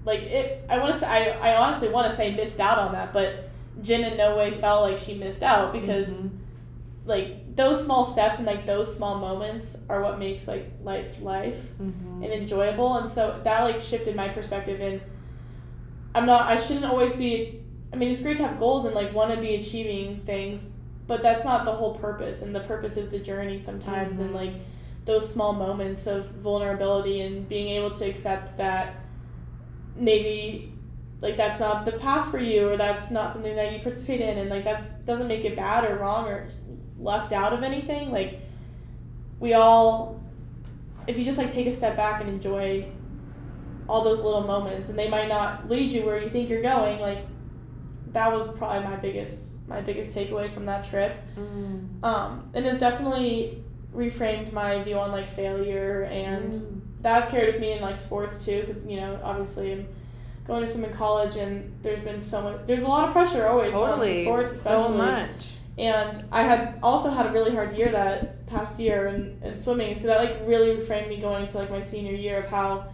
like it. I want to say I, I honestly want to say missed out on that, but Jen in no way felt like she missed out because Mhm. like those small steps and like those small moments are what makes like life life Mhm. and enjoyable and so that like shifted my perspective and i'm not i shouldn't always be i mean it's great to have goals and like want to be achieving things but that's not the whole purpose and the purpose is the journey sometimes and Mhm. like those small moments of vulnerability and being able to accept that maybe like that's not the path for you or that's not something that you participate in and like that's doesn't make it bad or wrong or left out of anything like we all if you just like take a step back and enjoy all those little moments and they might not lead you where you think you're going like that was probably my biggest my biggest takeaway from that trip Mm. um, and it's definitely reframed my view on like failure and Mm. that's carried with me in like sports too because you know obviously i'm going to swim in college and there's been so much there's a lot of pressure always Totally. on sports especially so much. And I had also had a really hard year that past year in, in swimming. So that like really reframed me going into like my senior year of how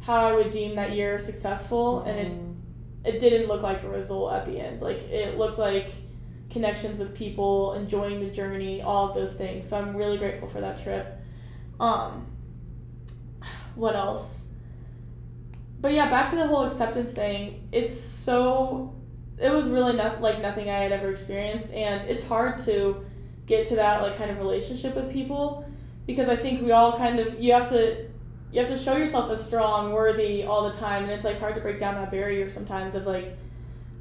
how I would deem that year successful and Mm. it, it didn't look like a result at the end. Like it looked like connections with people, enjoying the journey, all of those things. So I'm really grateful for that trip. Um what else? But yeah, back to the whole acceptance thing. It's so it was really not like nothing I had ever experienced, and it's hard to get to that like kind of relationship with people because I think we all kind of you have to you have to show yourself as strong, worthy all the time, and it's like hard to break down that barrier sometimes of like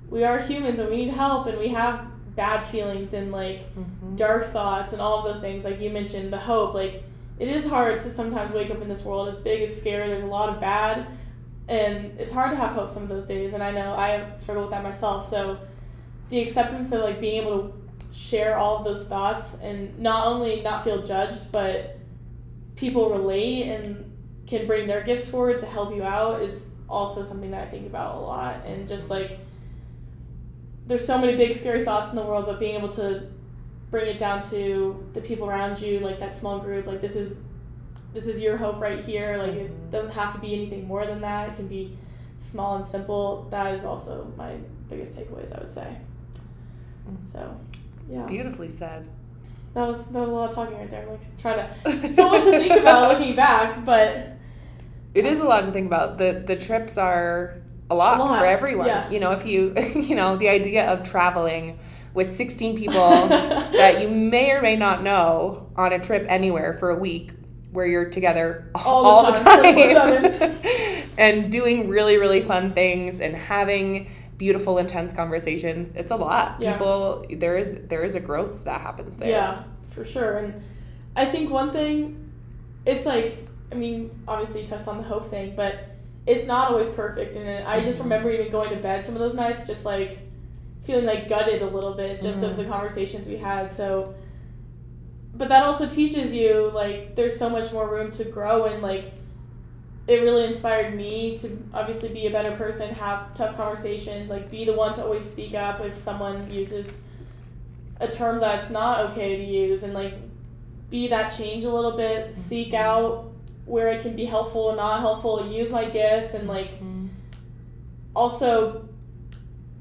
we are humans and we need help and we have bad feelings and like Mhm. dark thoughts and all of those things like you mentioned the hope like it is hard to sometimes wake up in this world it's big it's scary there's a lot of bad and it's hard to have hope some of those days and i know i struggle with that myself so the acceptance of like being able to share all of those thoughts and not only not feel judged but people relate and can bring their gifts forward to help you out is also something that i think about a lot. And just like there's so many big scary thoughts in the world but being able to bring it down to the people around you like that small group like this is this is your hope right here like it doesn't have to be anything more than that it can be small and simple that is also my biggest takeaways i would say so yeah Beautifully said. that was that was a lot of talking right there I'm like trying to so much to think about looking back but It is a lot to think about. The the trips are a lot, A lot, for everyone. yeah. You know, if you you know, the idea of traveling with 16 people that you may or may not know on a trip anywhere for a week where you're together all, All the the time, time, 24/7. and doing really really fun things and having beautiful intense conversations it's a lot Yeah. people there is there is a growth that happens there Yeah, for sure. And I think one thing, it's like, I mean, obviously you touched on the hope thing, but it's not always perfect. And I just Mhm. remember even going to bed some of those nights, just like feeling like gutted a little bit just of Mhm. the conversations we had. So, but that also teaches you like there's so much more room to grow and like it really inspired me to obviously be a better person, have tough conversations, like be the one to always speak up if someone uses a term that's not okay to use and like be that change a little bit, seek Mhm. out where I can be helpful and not helpful, use my gifts and like Mhm. also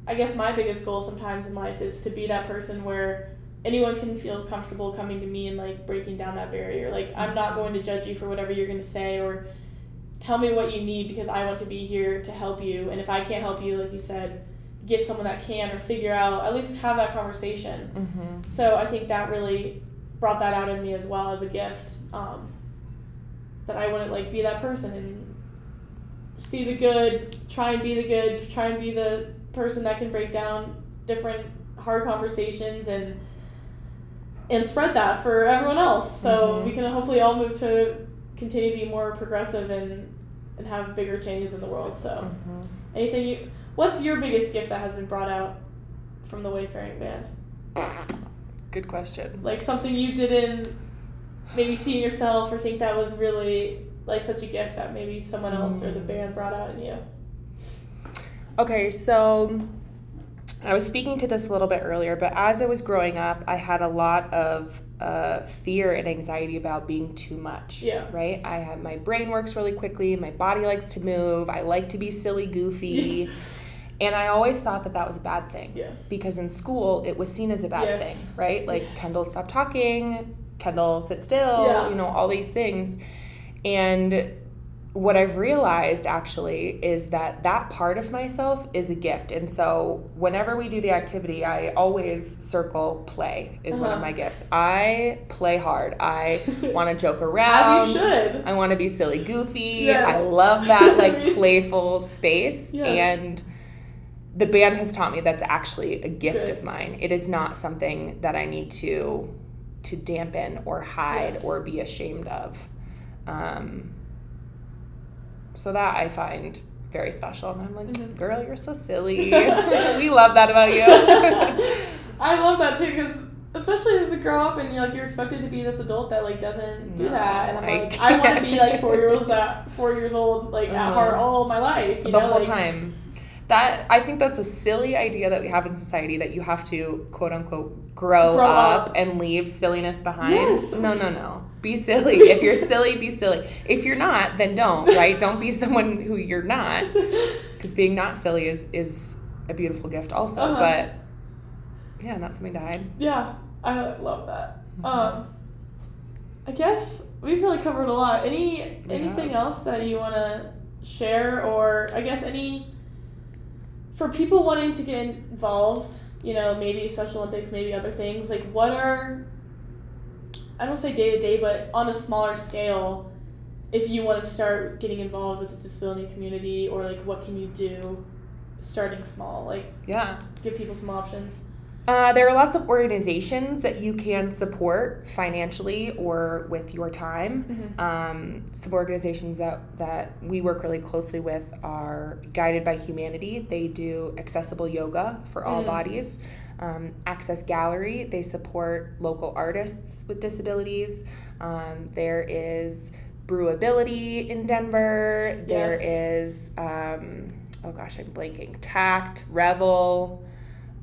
I guess my biggest goal sometimes in life is to be that person where anyone can feel comfortable coming to me and like breaking down that barrier. Like I'm not going to judge you for whatever you're going to say or tell me what you need because I want to be here to help you. And if I can't help you, like you said, get someone that can or figure out at least have that conversation. Mhm. So I think that really brought that out in me as well as a gift. Um, that I wouldn't like be that person and see the good, try and be the good, try and be the person that can break down different hard conversations and and spread that for everyone else. So Mhm. we can hopefully all move to continue to be more progressive and and have bigger changes in the world. So Mhm. anything you what's your biggest gift that has been brought out from the Wayfaring band? Good question. like something you didn't maybe see in yourself or think that was really like such a gift that maybe someone else or the Mm. band brought out in you. Okay, so I was speaking to this a little bit earlier, but as I was growing up, I had a lot of uh, fear and anxiety about being too much. Yeah. Right? I have my brain works really quickly, my body likes to move, I like to be silly, goofy. and I always thought that that was a bad thing. Yeah. Because in school, it was seen as a bad Yes. thing, right? Like, Yes. Kendall, stop talking, Kendall, sit still, Yeah. you know, all these things. And what I've realized actually is that that part of myself is a gift. And so whenever we do the activity, I always circle play is one of Uh-huh. my gifts. I play hard. I want to joke around. As you should. I want to be silly goofy. Yes. I love that like playful space. Yes. And the band has taught me that's actually a gift Good. of mine. It is not something that I need to to dampen or hide Yes. or be ashamed of. Um, so that I find very special. And I'm like, Mhm. girl, you're so silly. we love that about you. I love that too because especially as a grow up and you're like you're expected to be this adult that like doesn't do No, that and I'm I like I want to be like four years at four years old like at Uh-huh. heart all my life you the know whole like, time. That I think that's a silly idea that we have in society that you have to quote unquote grow, Grow up, up. and leave silliness behind. Yes. No, no, no. Be silly. if you're silly, be silly. If you're not, then don't, right? Don't be someone who you're not. Because being not silly is is a beautiful gift also. Uh-huh. But yeah, not something to hide. yeah I love that Mhm. um I guess we've really covered a lot any anything else that you want to share or I guess any for people wanting to get involved, you know, maybe Special Olympics, maybe other things, like what are I don't say day to day, but on a smaller scale, if you want to start getting involved with the disability community or like what can you do starting small, like Yeah. give people some options. Uh, there are lots of organizations that you can support financially or with your time. Mhm. Um, some organizations that, that we work really closely with are Guided by Humanity. They do accessible yoga for all Mm. bodies. Um, Access Gallery, they support local artists with disabilities. Um, there is Brewability in Denver. There is, um, oh gosh, I'm blanking. Tact, Revel,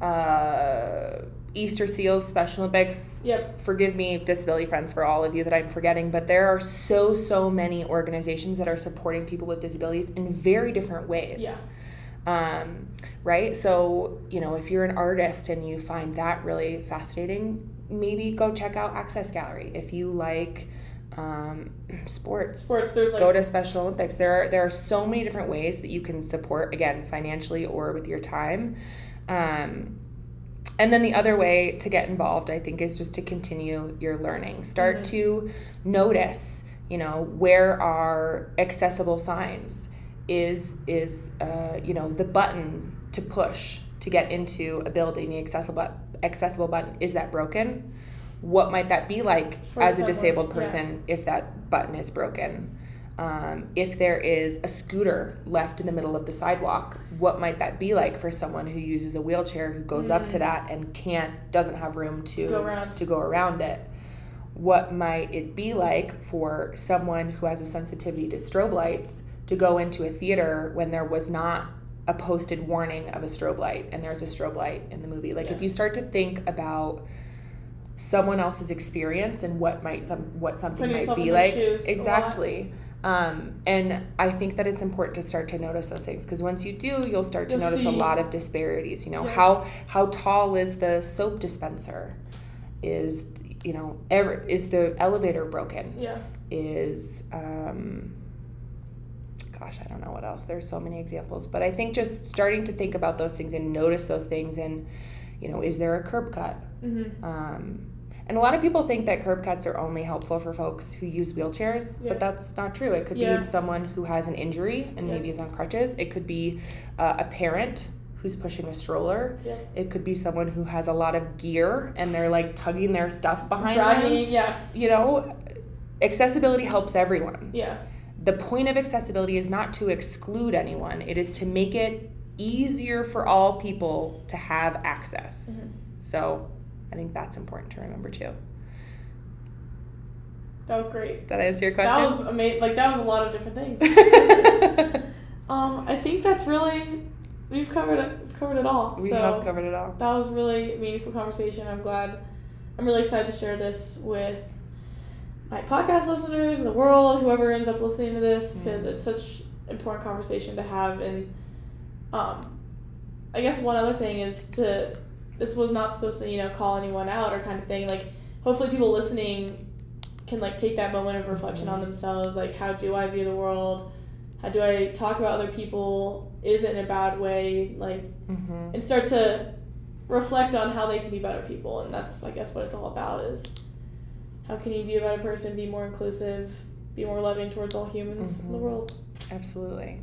uh, Easter Seals, Special Olympics. Yep. forgive me disability friends for all of you that i'm forgetting but there are so so many organizations that are supporting people with disabilities in very different ways. Yeah. um, right? So you know if you're an artist and you find that really fascinating maybe go check out access gallery. If you like um, sports Sports there's like go to special olympics. There are there are so many different ways that you can support again financially or with your time um, and then the other way to get involved i think is just to continue your learning start Mhm. to notice you know where are accessible signs is is uh, you know the button to push to get into a building the accessible accessible button is that broken what might that be like For as a someone, disabled yeah. person if that button is broken um, if there is a scooter left in the middle of the sidewalk what might that be like for someone who uses a wheelchair who goes up to Mm. that and can't doesn't have room to Go around. to go around it what might it be like for someone who has a sensitivity to strobe lights to go into a theater when there was not a posted warning of a strobe light and there's a strobe light in the movie like if you start to think about someone else's experience and what might some what something Put might be like shoes a lot. exactly um, and i think that it's important to start to notice those things because once you do you'll start to You'll notice a lot of disparities you know? Yes. how how tall is the soap dispenser? Is you know ever is the elevator broken? Yeah. is um gosh i don't know what else. There's so many examples. But i think just starting to think about those things and notice those things and you know is there a curb cut? Mm-hmm. um, and a lot of people think that curb cuts are only helpful for folks who use wheelchairs, Yeah. but that's not true. It could Yeah. be someone who has an injury and Yeah. maybe is on crutches. It could be uh, a parent who's pushing a stroller. Yeah. It could be someone who has a lot of gear and they're like tugging their stuff behind them. Yeah. You know, accessibility helps everyone. Yeah. The point of accessibility is not to exclude anyone, it is to make it easier for all people to have access. Mhm. So I think that's important to remember too. That was great. Did that answer your question? That was amazing. Like that was a lot of different things. um, I think that's really we've covered it. We've covered it all. we so have covered it all. that was really meaningful conversation. I'm glad. I'm really excited to share this with my podcast listeners, and the world, whoever ends up listening to this, because it's such important conversation to have. And um, I guess one other thing is to this was not supposed to you know call anyone out or kind of thing. Like hopefully people listening can like take that moment of reflection on themselves. Like how do I view the world? How do I talk about other people? Is it in a bad way? Like Mm-hmm. and start to reflect on how they can be better people and that's i guess what it's all about is how can you be a better person be more inclusive be more loving towards all humans in the Mhm. world Absolutely.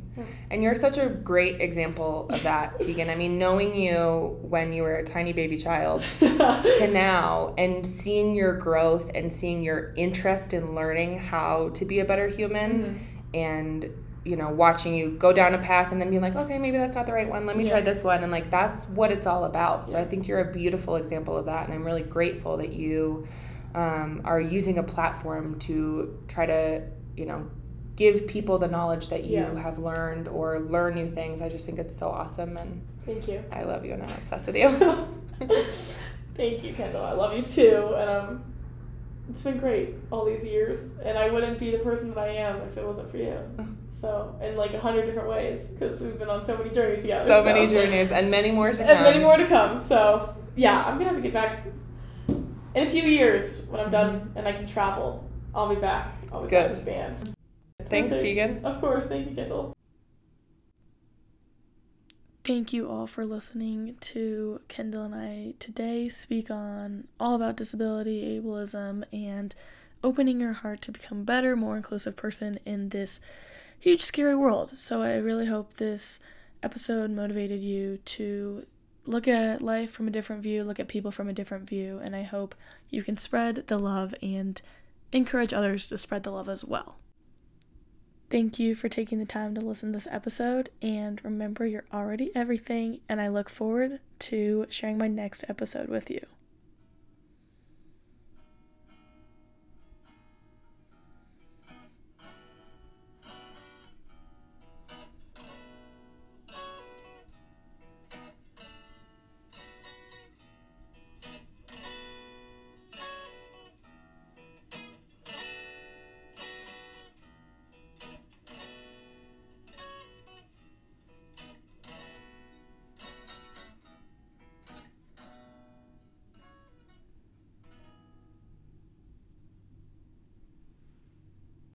And you're such a great example of that, Tegan. I mean, knowing you when you were a tiny baby child to now and seeing your growth and seeing your interest in learning how to be a better human mm-hmm. and you know, watching you go down a path and then being like, okay, maybe that's not the right one. Let me yeah. try this one. And like, that's what it's all about. So yeah. I think you're a beautiful example of that. And I'm really grateful that you um, are using a platform to try to, you know, give people the knowledge that you yeah. have learned or learn new things. I just think it's so awesome. And thank you. I love you and I'm obsessed with you. thank you, Kendall. I love you too. And um, it's been great all these years. And I wouldn't be the person that I am if it wasn't for you. So, in like a hundred different ways, because we've been on so many journeys together. So, so, many journeys, and many more to come. And many more to come. So, yeah, I'm gonna have to get back in a few years when I'm done and I can travel. I'll be back. I'll be Good. back with the band. Thanks, Perfect. Tegan. Of course. Thank you, Kendall. Thank you all for listening to Kendall and I today speak on all about disability, ableism, and opening your heart to become a better, more inclusive person in this huge, scary world. So I really hope this episode motivated you to look at life from a different view, look at people from a different view, and I hope you can spread the love and encourage others to spread the love as well. Thank you for taking the time to listen to this episode, and remember, you're already everything, and I look forward to sharing my next episode with you.